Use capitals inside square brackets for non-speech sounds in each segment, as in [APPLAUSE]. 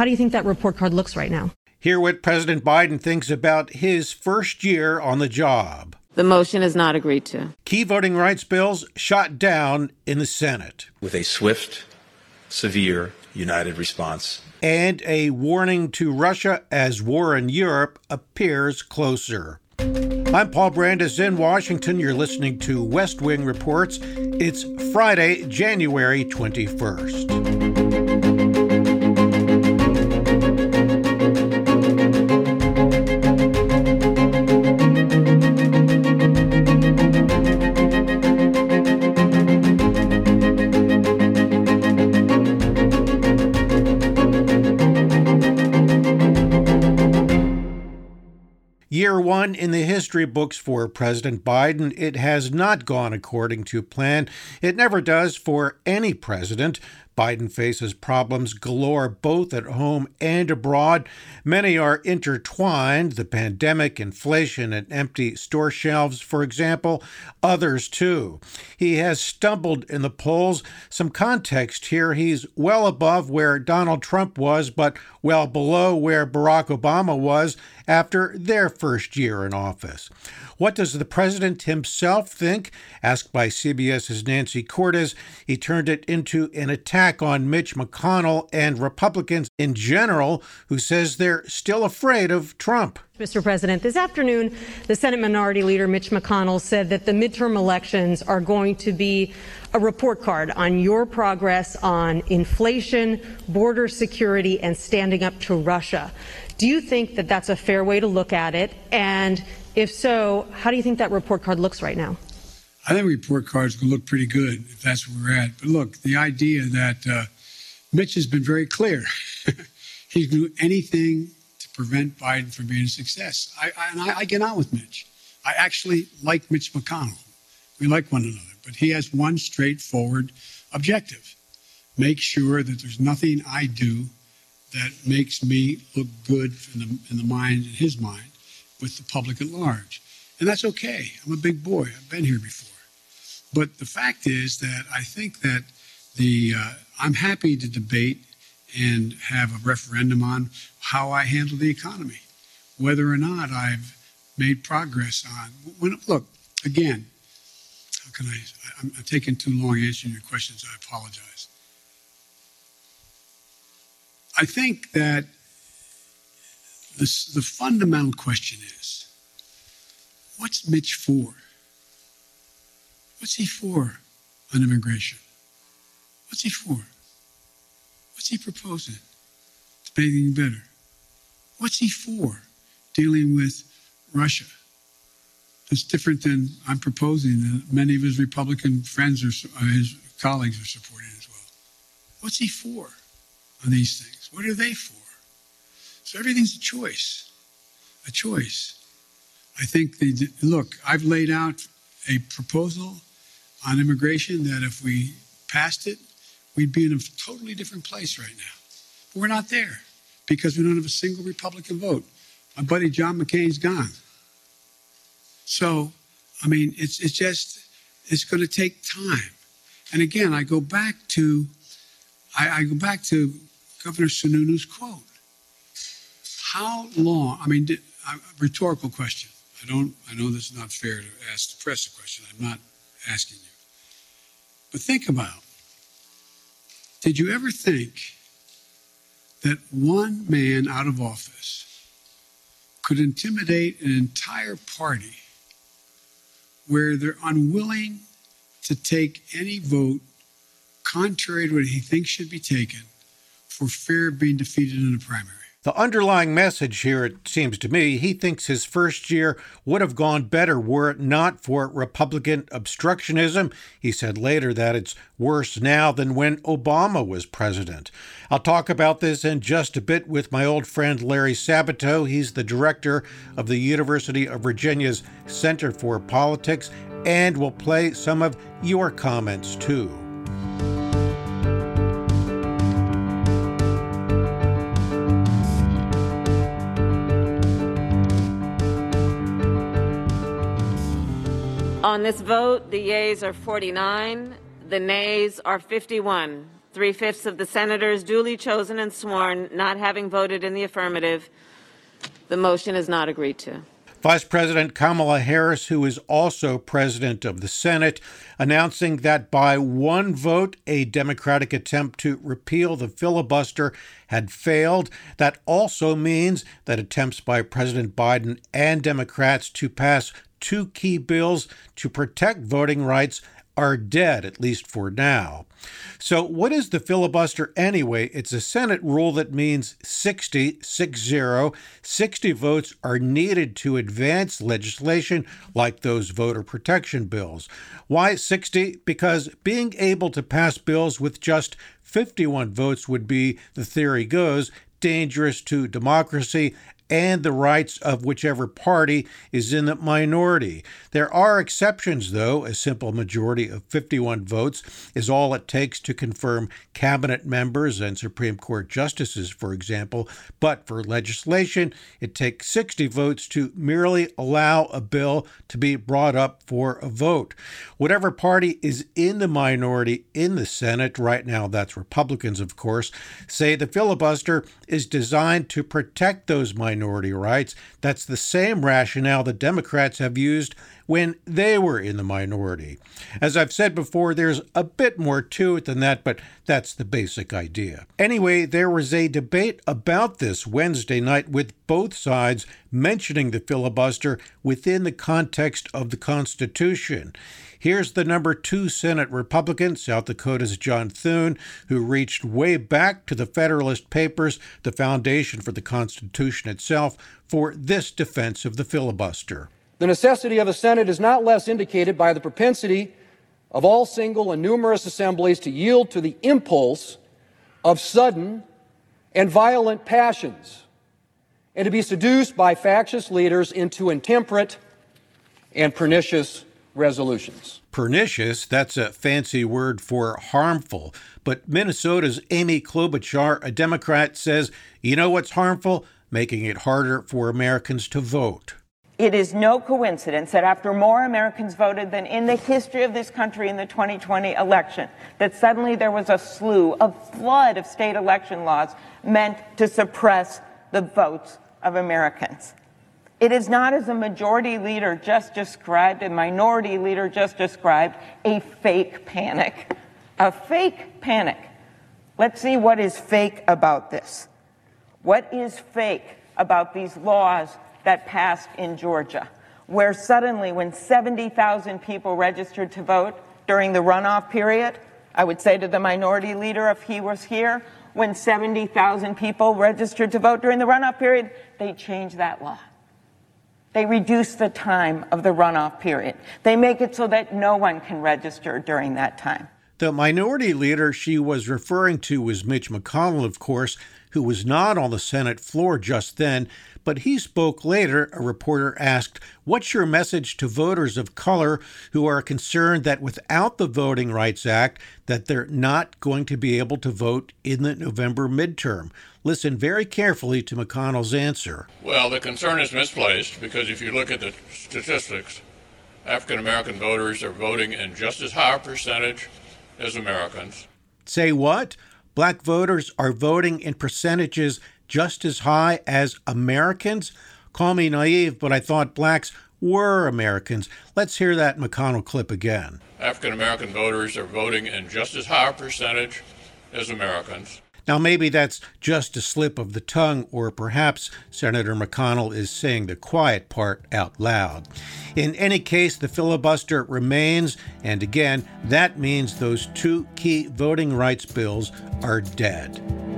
how do you think that report card looks right now? Hear what President Biden thinks about his first year on the job. The motion is not agreed to. Key voting rights bills shot down in the Senate. With a swift, severe, united response. And a warning to Russia as war in Europe appears closer. I'm Paul Brandus in Washington. You're listening to West Wing Reports. It's Friday, January 21st. History books for President Biden, it has not gone according to plan. It never does for any president. Biden faces problems galore both at home and abroad. Many are intertwined the pandemic, inflation, and empty store shelves, for example. Others, too. He has stumbled in the polls. Some context here he's well above where Donald Trump was, but well below where Barack Obama was after their first year in office. What does the president himself think? Asked by CBS's Nancy Cordes, he turned it into an attack on Mitch McConnell and Republicans in general, who says they're still afraid of Trump. Mr. President, this afternoon, the Senate Minority Leader Mitch McConnell said that the midterm elections are going to be a report card on your progress on inflation, border security, and standing up to Russia. Do you think that that's a fair way to look at it? And if so, how do you think that report card looks right now? I think report cards will look pretty good if that's where we're at. But look, the idea that uh, Mitch has been very clear. [LAUGHS] He's do anything to prevent Biden from being a success. I, I, and I, I get on with Mitch. I actually like Mitch McConnell. We like one another. But he has one straightforward objective make sure that there's nothing I do that makes me look good in the, in the mind, in his mind with the public at large. And that's okay. I'm a big boy. I've been here before. But the fact is that I think that the uh, I'm happy to debate and have a referendum on how I handle the economy, whether or not I've made progress on. When, look, again, how can I? I'm, I'm taking too long answering your questions. I apologize. I think that this, the fundamental question is what's Mitch for? What's he for on immigration? What's he for? What's he proposing anything better? What's he for dealing with Russia? It's different than I'm proposing that many of his Republican friends or uh, his colleagues are supporting as well. What's he for on these things? What are they for? So everything's a choice, a choice. I think did, look. I've laid out a proposal on immigration that if we passed it, we'd be in a totally different place right now. But we're not there because we don't have a single Republican vote. My buddy John McCain's gone. So, I mean, it's it's just it's going to take time. And again, I go back to I, I go back to Governor Sununu's quote how long? I mean, did, uh, rhetorical question. I don't. I know this is not fair to ask the press a question. I'm not asking you. But think about: Did you ever think that one man out of office could intimidate an entire party where they're unwilling to take any vote contrary to what he thinks should be taken for fear of being defeated in the primary? The underlying message here, it seems to me, he thinks his first year would have gone better were it not for Republican obstructionism. He said later that it's worse now than when Obama was president. I'll talk about this in just a bit with my old friend Larry Sabato. He's the director of the University of Virginia's Center for Politics, and we'll play some of your comments too. On this vote, the yeas are 49, the nays are 51. three fifths of the senators duly chosen and sworn not having voted in the affirmative, the motion is not agreed to. Vice President Kamala Harris, who is also president of the Senate, announcing that by one vote, a Democratic attempt to repeal the filibuster had failed. That also means that attempts by President Biden and Democrats to pass two key bills to protect voting rights are dead, at least for now. So, what is the filibuster anyway? It's a Senate rule that means 60, 60, 60 votes are needed to advance legislation like those voter protection bills. Why 60? Because being able to pass bills with just 51 votes would be, the theory goes, dangerous to democracy and the rights of whichever party is in the minority. There are exceptions, though. A simple majority of 51 votes is all it takes to confirm cabinet members and Supreme Court justices, for example. But for legislation, it takes 60 votes to merely allow a bill to be brought up for a vote. Whatever party is in the minority in the Senate, right now that's Republicans, of course, say the filibuster is designed to protect those minorities minority rights. That's the same rationale the Democrats have used when they were in the minority. As I've said before, there's a bit more to it than that, but that's the basic idea. Anyway, there was a debate about this Wednesday night with both sides mentioning the filibuster within the context of the Constitution. Here's the number two Senate Republican, South Dakota's John Thune, who reached way back to the Federalist Papers, the foundation for the Constitution itself, for this defense of the filibuster. The necessity of a Senate is not less indicated by the propensity of all single and numerous assemblies to yield to the impulse of sudden and violent passions and to be seduced by factious leaders into intemperate and pernicious resolutions. Pernicious, that's a fancy word for harmful. But Minnesota's Amy Klobuchar, a Democrat, says, you know what's harmful? Making it harder for Americans to vote. It is no coincidence that after more Americans voted than in the history of this country in the 2020 election, that suddenly there was a slew, a flood of state election laws meant to suppress the votes of Americans. It is not, as a majority leader just described, a minority leader just described, a fake panic. A fake panic. Let's see what is fake about this. What is fake about these laws that passed in Georgia, where suddenly, when 70,000 people registered to vote during the runoff period, I would say to the minority leader if he was here, when 70,000 people registered to vote during the runoff period, they changed that law. They reduce the time of the runoff period. They make it so that no one can register during that time. The minority leader she was referring to was Mitch McConnell, of course, who was not on the Senate floor just then, but he spoke later. A reporter asked, What's your message to voters of color who are concerned that without the Voting Rights Act, that they're not going to be able to vote in the November midterm? Listen very carefully to McConnell's answer. Well, the concern is misplaced because if you look at the statistics, African American voters are voting in just as high a percentage as Americans. Say what? Black voters are voting in percentages just as high as Americans? Call me naive, but I thought blacks were Americans. Let's hear that McConnell clip again. African American voters are voting in just as high a percentage as Americans. Now, maybe that's just a slip of the tongue, or perhaps Senator McConnell is saying the quiet part out loud. In any case, the filibuster remains, and again, that means those two key voting rights bills are dead.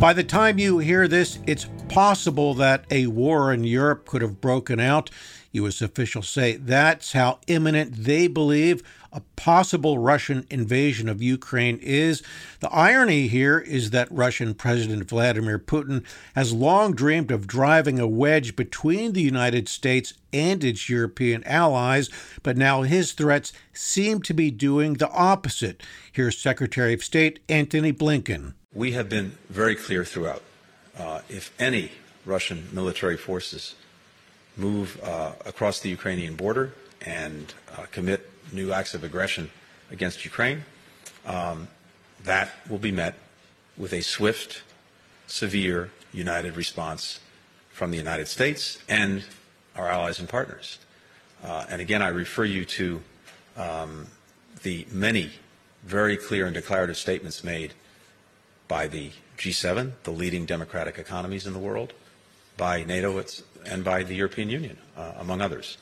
By the time you hear this, it's possible that a war in Europe could have broken out. U.S. officials say that's how imminent they believe a possible Russian invasion of Ukraine is. The irony here is that Russian President Vladimir Putin has long dreamed of driving a wedge between the United States and its European allies, but now his threats seem to be doing the opposite. Here's Secretary of State Antony Blinken. We have been very clear throughout. Uh, if any Russian military forces move uh, across the Ukrainian border and uh, commit new acts of aggression against Ukraine, um, that will be met with a swift, severe, united response from the United States and our allies and partners. Uh, and again, I refer you to um, the many very clear and declarative statements made by the G7, the leading democratic economies in the world, by NATO and by the European Union, uh, among others.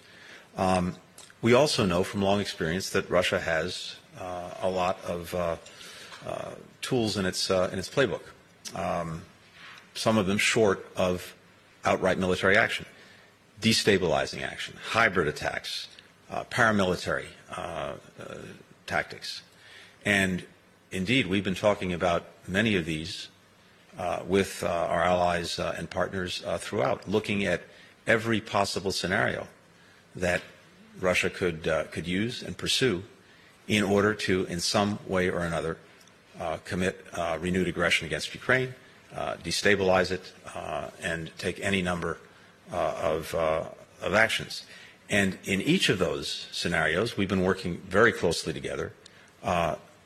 Um, we also know from long experience that Russia has uh, a lot of uh, uh tools in its, uh, in its playbook, um, some of them short of outright military action, destabilizing action, hybrid attacks, uh, paramilitary tactics. And indeed, we've been talking about many of these uh, with uh, our allies uh, and partners uh, throughout, looking at every possible scenario that Russia could, uh, could use and pursue in order to, in some way or another, uh, commit renewed aggression against Ukraine, destabilize it, and take any number of, of actions. And in each of those scenarios, we've been working very closely together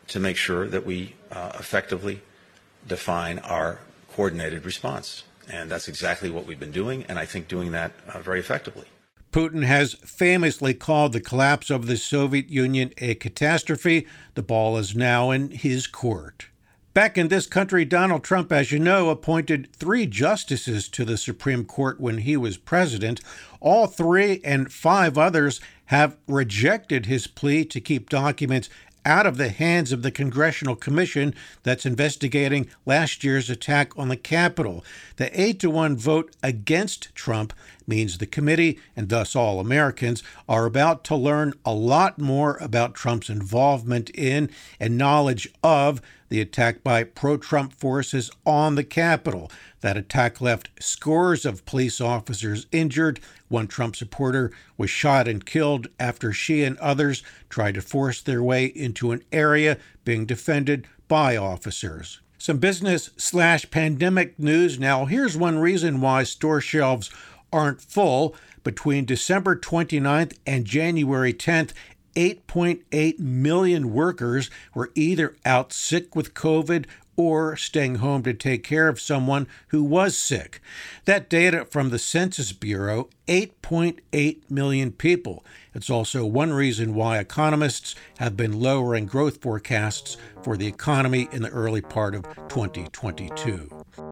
to make sure that we uh, effectively define our coordinated response. And that's exactly what we've been doing, and I think doing that uh, very effectively. Putin has famously called the collapse of the Soviet Union a catastrophe. The ball is now in his court. Back in this country, Donald Trump, as you know, appointed three justices to the Supreme Court when he was president. All three and five others have rejected his plea to keep documents out of the hands of the Congressional Commission that's investigating last year's attack on the Capitol. The 8 to 1 vote against Trump means the committee, and thus all Americans, are about to learn a lot more about Trump's involvement in and knowledge of the attack by pro Trump forces on the Capitol. That attack left scores of police officers injured. One Trump supporter was shot and killed after she and others tried to force their way into an area being defended by officers. Some business slash pandemic news. Now, here's one reason why store shelves aren't full. Between December 29th and January 10th, 8.8 million workers were either out sick with COVID or staying home to take care of someone who was sick. That data from the Census Bureau 8.8 million people. It's also one reason why economists have been lowering growth forecasts for the economy in the early part of 2022.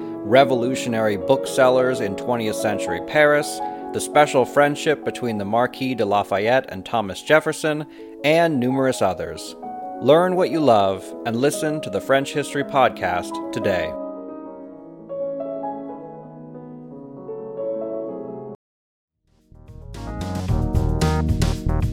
revolutionary booksellers in 20th century Paris, the special friendship between the Marquis de Lafayette and Thomas Jefferson, and numerous others. Learn what you love and listen to the French History Podcast today.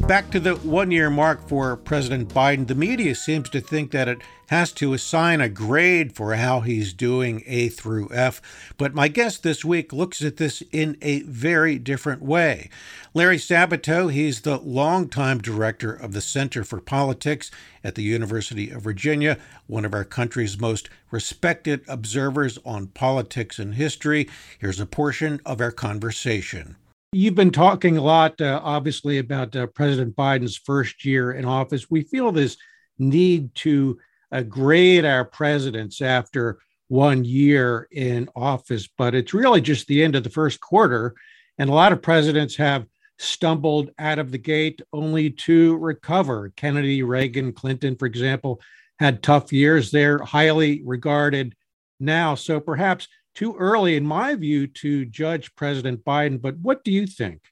Back to the one year mark for President Biden, the media seems to think that it has to assign a grade for how he's doing A through F. But my guest this week looks at this in a very different way. Larry Sabato, he's the longtime director of the Center for Politics at the University of Virginia, one of our country's most respected observers on politics and history. Here's a portion of our conversation. You've been talking a lot, uh, obviously, about uh, President Biden's first year in office. We feel this need to uh, grade our presidents after one year in office, but it's really just the end of the first quarter. And a lot of presidents have stumbled out of the gate only to recover. Kennedy, Reagan, Clinton, for example, had tough years. They're highly regarded now. So perhaps too early, in my view, to judge President Biden. But what do you think?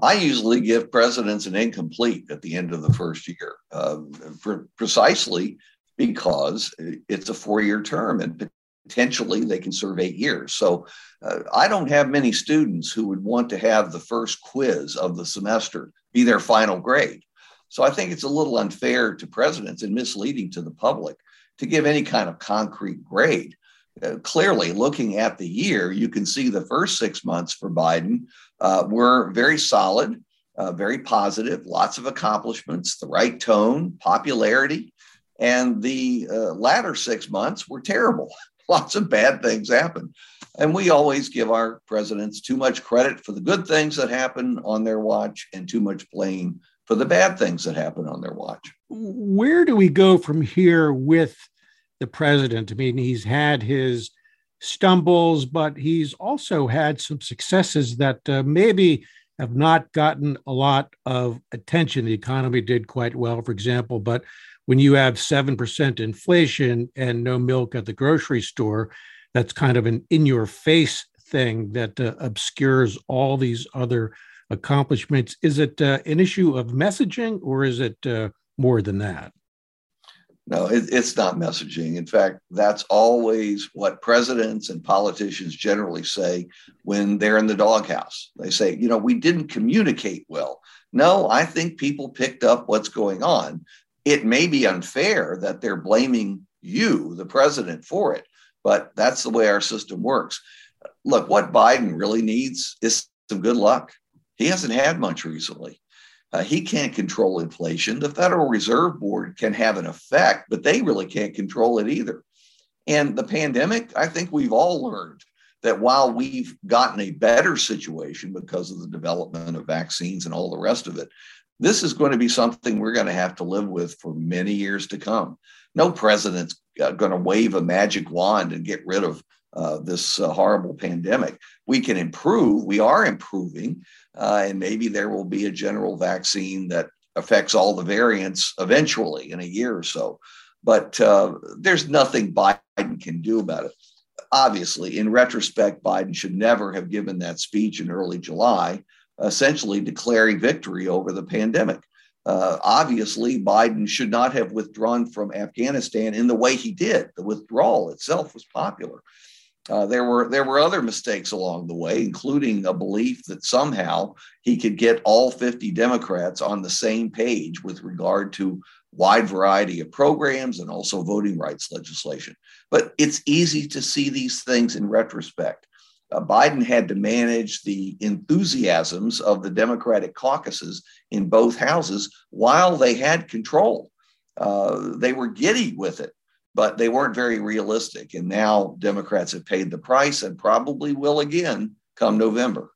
I usually give presidents an incomplete at the end of the first year, uh, for precisely because it's a four-year term, and potentially they can serve eight years. So uh, I don't have many students who would want to have the first quiz of the semester be their final grade. So I think it's a little unfair to presidents and misleading to the public to give any kind of concrete grade. Uh, clearly, looking at the year, you can see the first six months for Biden uh, were very solid, uh, very positive, lots of accomplishments, the right tone, popularity. And the uh, latter six months were terrible. [LAUGHS] lots of bad things happened. And we always give our presidents too much credit for the good things that happen on their watch and too much blame for the bad things that happen on their watch. Where do we go from here with the president? I mean, he's had his stumbles, but he's also had some successes that uh, maybe have not gotten a lot of attention. The economy did quite well, for example, but when you have 7% inflation and no milk at the grocery store, that's kind of an in your face thing that uh, obscures all these other accomplishments. Is it uh, an issue of messaging or is it uh, more than that? No, it, it's not messaging. In fact, that's always what presidents and politicians generally say when they're in the doghouse. They say, you know, we didn't communicate well. No, I think people picked up what's going on it may be unfair that they're blaming you, the president, for it, but that's the way our system works. Look, what Biden really needs is some good luck. He hasn't had much recently. Uh, he can't control inflation. The Federal Reserve Board can have an effect, but they really can't control it either. And the pandemic, I think we've all learned that while we've gotten a better situation because of the development of vaccines and all the rest of it, this is going to be something we're going to have to live with for many years to come. No president's uh, going to wave a magic wand and get rid of uh, this uh, horrible pandemic. We can improve. We are improving, uh, and maybe there will be a general vaccine that affects all the variants eventually in a year or so. But uh, there's nothing Biden can do about it. Obviously, in retrospect, Biden should never have given that speech in early July essentially declaring victory over the pandemic. Uh, obviously, Biden should not have withdrawn from Afghanistan in the way he did. The withdrawal itself was popular. Uh, there were there were other mistakes along the way, including a belief that somehow he could get all 50 Democrats on the same page with regard to wide variety of programs and also voting rights legislation. But it's easy to see these things in retrospect uh, Biden had to manage the enthusiasms of the Democratic caucuses in both houses while they had control. Uh, they were giddy with it, but they weren't very realistic. And now Democrats have paid the price and probably will again come November.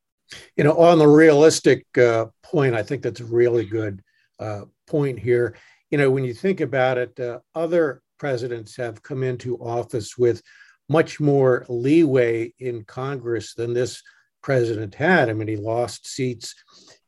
You know, on the realistic uh, point, I think that's a really good uh, point here. You know, when you think about it, uh, other presidents have come into office with much more leeway in Congress than this president had. I mean, he lost seats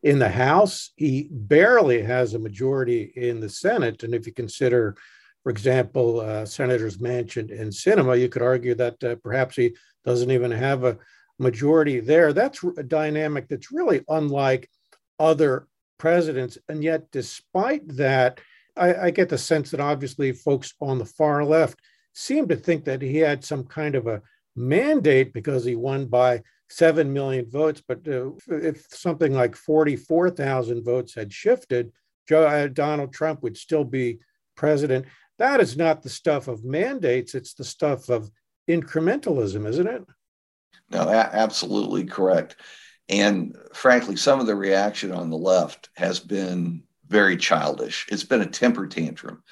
in the House. He barely has a majority in the Senate. And if you consider, for example, uh, Senators Manchin and Sinema, you could argue that uh, perhaps he doesn't even have a majority there. That's a dynamic that's really unlike other presidents. And yet, despite that, I, I get the sense that obviously folks on the far left seemed to think that he had some kind of a mandate because he won by 7 million votes. But uh, if something like 44,000 votes had shifted, Joe, uh, Donald Trump would still be president. That is not the stuff of mandates, it's the stuff of incrementalism, isn't it? No, a- absolutely correct. And frankly, some of the reaction on the left has been very childish. It's been a temper tantrum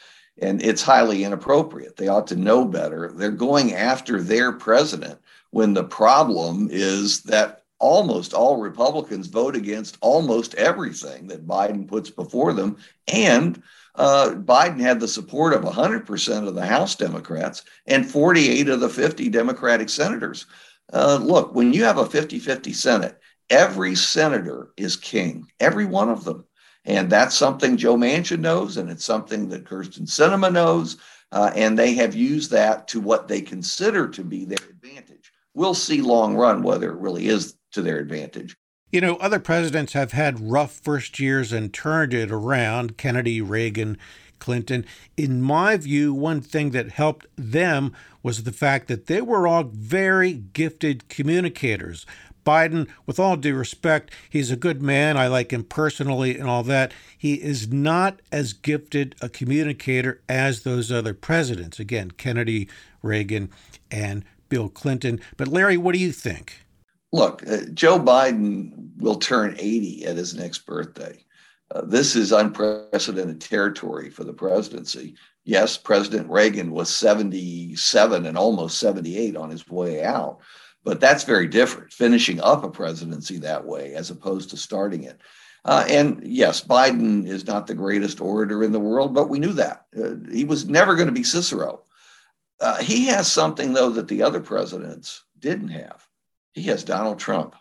and it's highly inappropriate. They ought to know better. They're going after their president when the problem is that almost all Republicans vote against almost everything that Biden puts before them. And uh, Biden had the support of 100% of the House Democrats and 48 of the 50 Democratic senators. Uh, look, when you have a 50 50 Senate, every senator is king, every one of them. And that's something Joe Manchin knows, and it's something that Kyrsten Sinema knows. Uh, and they have used that to what they consider to be their advantage. We'll see long run whether it really is to their advantage. You know, other presidents have had rough first years and turned it around. Kennedy, Reagan, Clinton. In my view, one thing that helped them was the fact that they were all very gifted communicators. Biden, with all due respect, he's a good man. I like him personally and all that. He is not as gifted a communicator as those other presidents. Again, Kennedy, Reagan, and Bill Clinton. But Larry, what do you think? Look, uh, Joe Biden will turn 80 at his next birthday. Uh, this is unprecedented territory for the presidency. Yes, President Reagan was 77 and almost 78 on his way out, but that's very different, finishing up a presidency that way as opposed to starting it. Uh, and yes, Biden is not the greatest orator in the world, but we knew that. Uh, he was never going to be Cicero. Uh, he has something, though, that the other presidents didn't have. He has Donald Trump.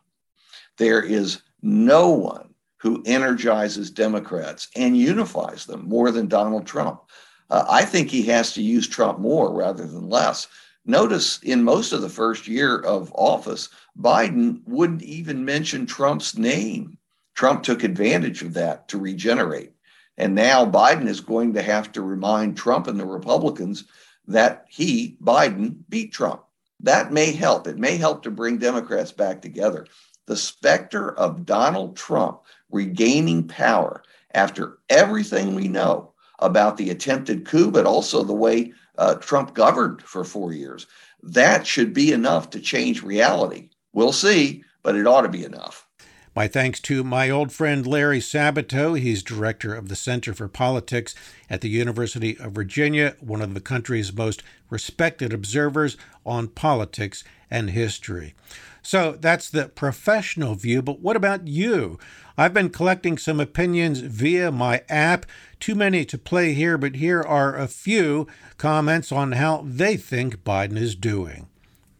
There is no one who energizes Democrats and unifies them more than Donald Trump. Uh, I think he has to use Trump more rather than less. Notice in most of the first year of office, Biden wouldn't even mention Trump's name. Trump took advantage of that to regenerate. And now Biden is going to have to remind Trump and the Republicans that he, Biden, beat Trump. That may help. It may help to bring Democrats back together. The specter of Donald Trump regaining power after everything we know about the attempted coup, but also the way uh, Trump governed for four years, that should be enough to change reality. We'll see, but it ought to be enough. My thanks to my old friend Larry Sabato. He's director of the Center for Politics at the University of Virginia, one of the country's most respected observers on politics and history. So that's the professional view, but what about you? I've been collecting some opinions via my app. Too many to play here, but here are a few comments on how they think Biden is doing.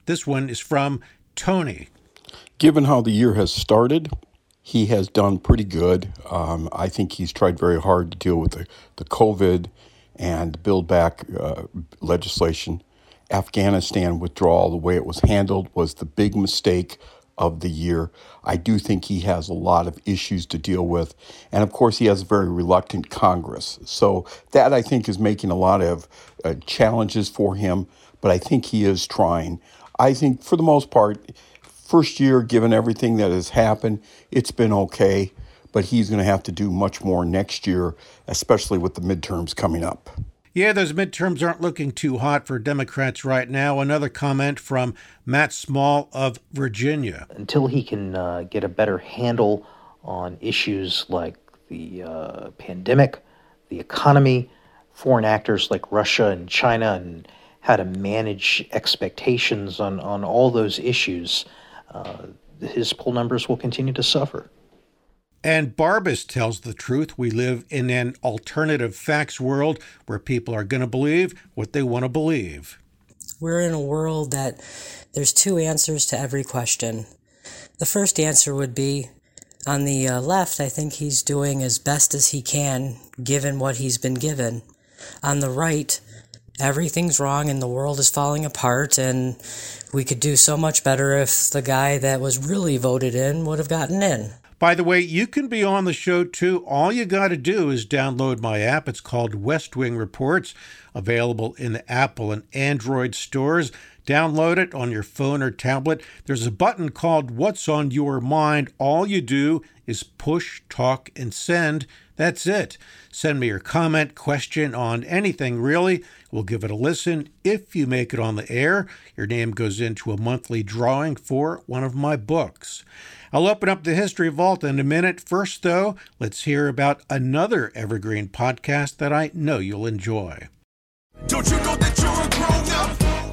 This one is from Tony. Given how the year has started, he has done pretty good. Um, I think he's tried very hard to deal with the, the COVID and build back uh, legislation. Afghanistan withdrawal, the way it was handled, was the big mistake of the year. I do think he has a lot of issues to deal with. And of course, he has a very reluctant Congress. So that I think is making a lot of uh, challenges for him, but I think he is trying. I think for the most part, First year, given everything that has happened, it's been okay, but he's going to have to do much more next year, especially with the midterms coming up. Yeah, those midterms aren't looking too hot for Democrats right now. Another comment from Matt Small of Virginia. Until he can uh, get a better handle on issues like the uh, pandemic, the economy, foreign actors like Russia and China, and how to manage expectations on, on all those issues, uh, his poll numbers will continue to suffer. And Barbas tells the truth. We live in an alternative facts world where people are going to believe what they want to believe. We're in a world that there's two answers to every question. The first answer would be on the uh, left, I think he's doing as best as he can given what he's been given. On the right, everything's wrong and the world is falling apart and we could do so much better if the guy that was really voted in would have gotten in. By the way, you can be on the show too. All you got to do is download my app. It's called West Wing Reports, available in the Apple and Android stores. Download it on your phone or tablet. There's a button called What's on Your Mind. All you do is push, talk, and send. That's it. Send me your comment, question on anything really. We'll give it a listen. If you make it on the air, your name goes into a monthly drawing for one of my books. I'll open up the History Vault in a minute. First, though, let's hear about another evergreen podcast that I know you'll enjoy. Don't you know that you're a grown up?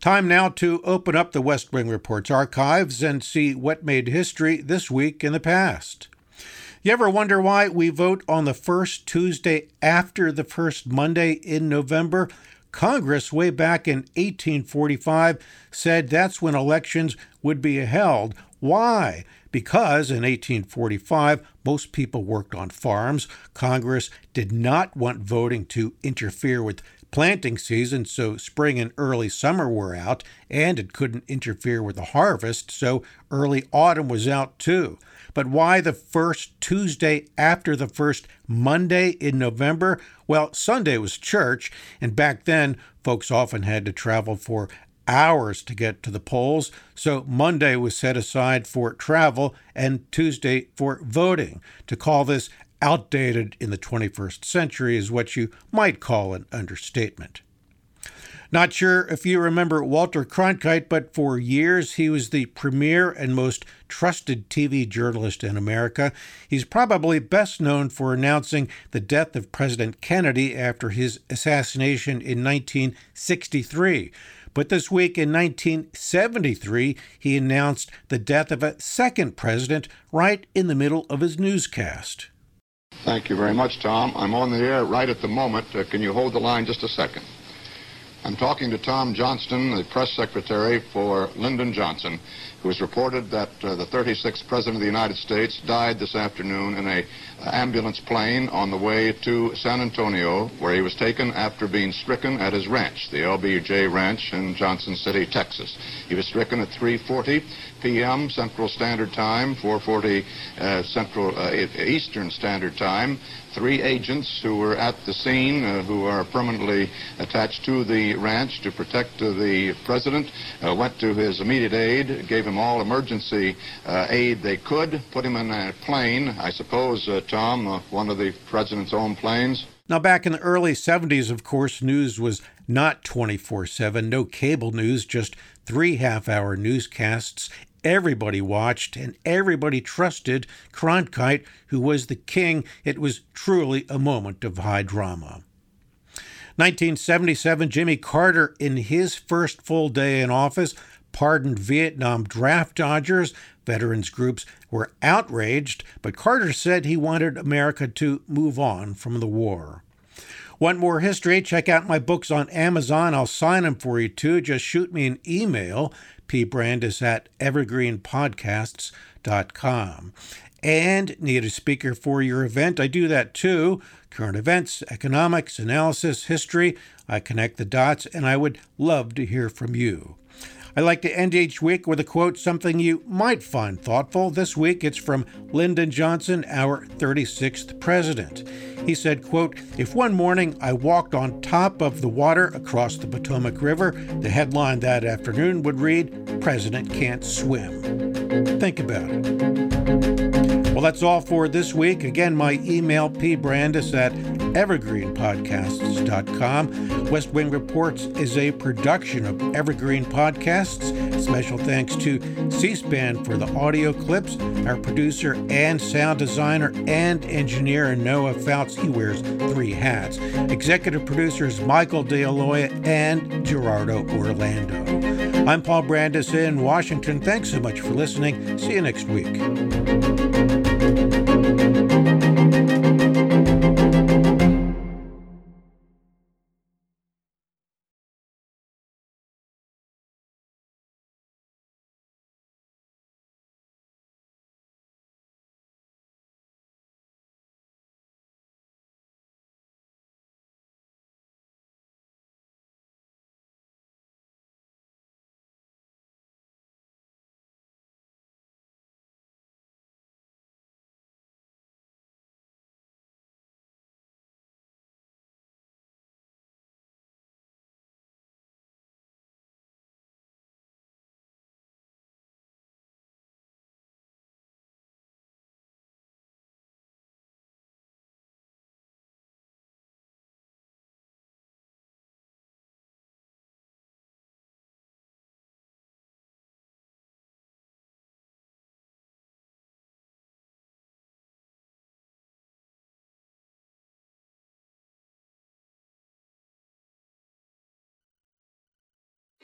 Time now to open up the West Wing Report's archives and see what made history this week in the past. You ever wonder why we vote on the first Tuesday after the first Monday in November? Congress, way back in 1845, said that's when elections would be held. Why? Because in 1845, most people worked on farms. Congress did not want voting to interfere with planting season, so spring and early summer were out, and it couldn't interfere with the harvest, so early autumn was out too. But why the first Tuesday after the first Monday in November? Well, Sunday was church, and back then, folks often had to travel for hours to get to the polls, so Monday was set aside for travel and Tuesday for voting. To call this outdated in the 21st century is what you might call an understatement. Not sure if you remember Walter Cronkite, but for years he was the premier and most trusted TV journalist in America. He's probably best known for announcing the death of President Kennedy after his assassination in 1963. But this week in 1973, he announced the death of a second president right in the middle of his newscast. Thank you very much, Tom. I'm on the air right at the moment. Uh, can you hold the line just a second? I'm talking to Tom Johnson, the press secretary for Lyndon Johnson, who has reported that uh, the 36th President of the United States died this afternoon in a uh, ambulance plane on the way to San Antonio, where he was taken after being stricken at his ranch, the LBJ Ranch in Johnson City, Texas. He was stricken at 3:40 p.m. Central Standard Time, 4:40 uh, Central uh, Eastern Standard Time. Three agents who were at the scene, uh, who are permanently attached to the ranch to protect uh, the president, uh, went to his immediate aid, gave him all emergency uh, aid they could, put him in a plane, I suppose, uh, Tom, uh, one of the president's own planes. Now, back in the early 70s, of course, news was not 24 7, no cable news, just three half hour newscasts. Everybody watched and everybody trusted Cronkite, who was the king. It was truly a moment of high drama. 1977, Jimmy Carter, in his first full day in office, pardoned Vietnam draft dodgers. Veterans groups were outraged, but Carter said he wanted America to move on from the war. Want more history? Check out my books on Amazon. I'll sign them for you too. Just shoot me an email, pbrandus at evergreenpodcasts.com. And need a speaker for your event? I do that too. Current events, economics, analysis, history. I connect the dots, and I would love to hear from you. I like to end each week with a quote, something you might find thoughtful. This week it's from Lyndon Johnson, our 36th president. He said, quote, If one morning I walked on top of the water across the Potomac River, the headline that afternoon would read, President Can't Swim. Think about it. Well, that's all for this week. Again, my email, pbrandus at evergreenpodcasts.com. West Wing Reports is a production of Evergreen Podcasts. Special thanks to C SPAN for the audio clips, our producer and sound designer and engineer Noah Fouts. He wears three hats. Executive producers Michael DeAloia and Gerardo Orlando. I'm Paul Brandus in Washington. Thanks so much for listening. See you next week.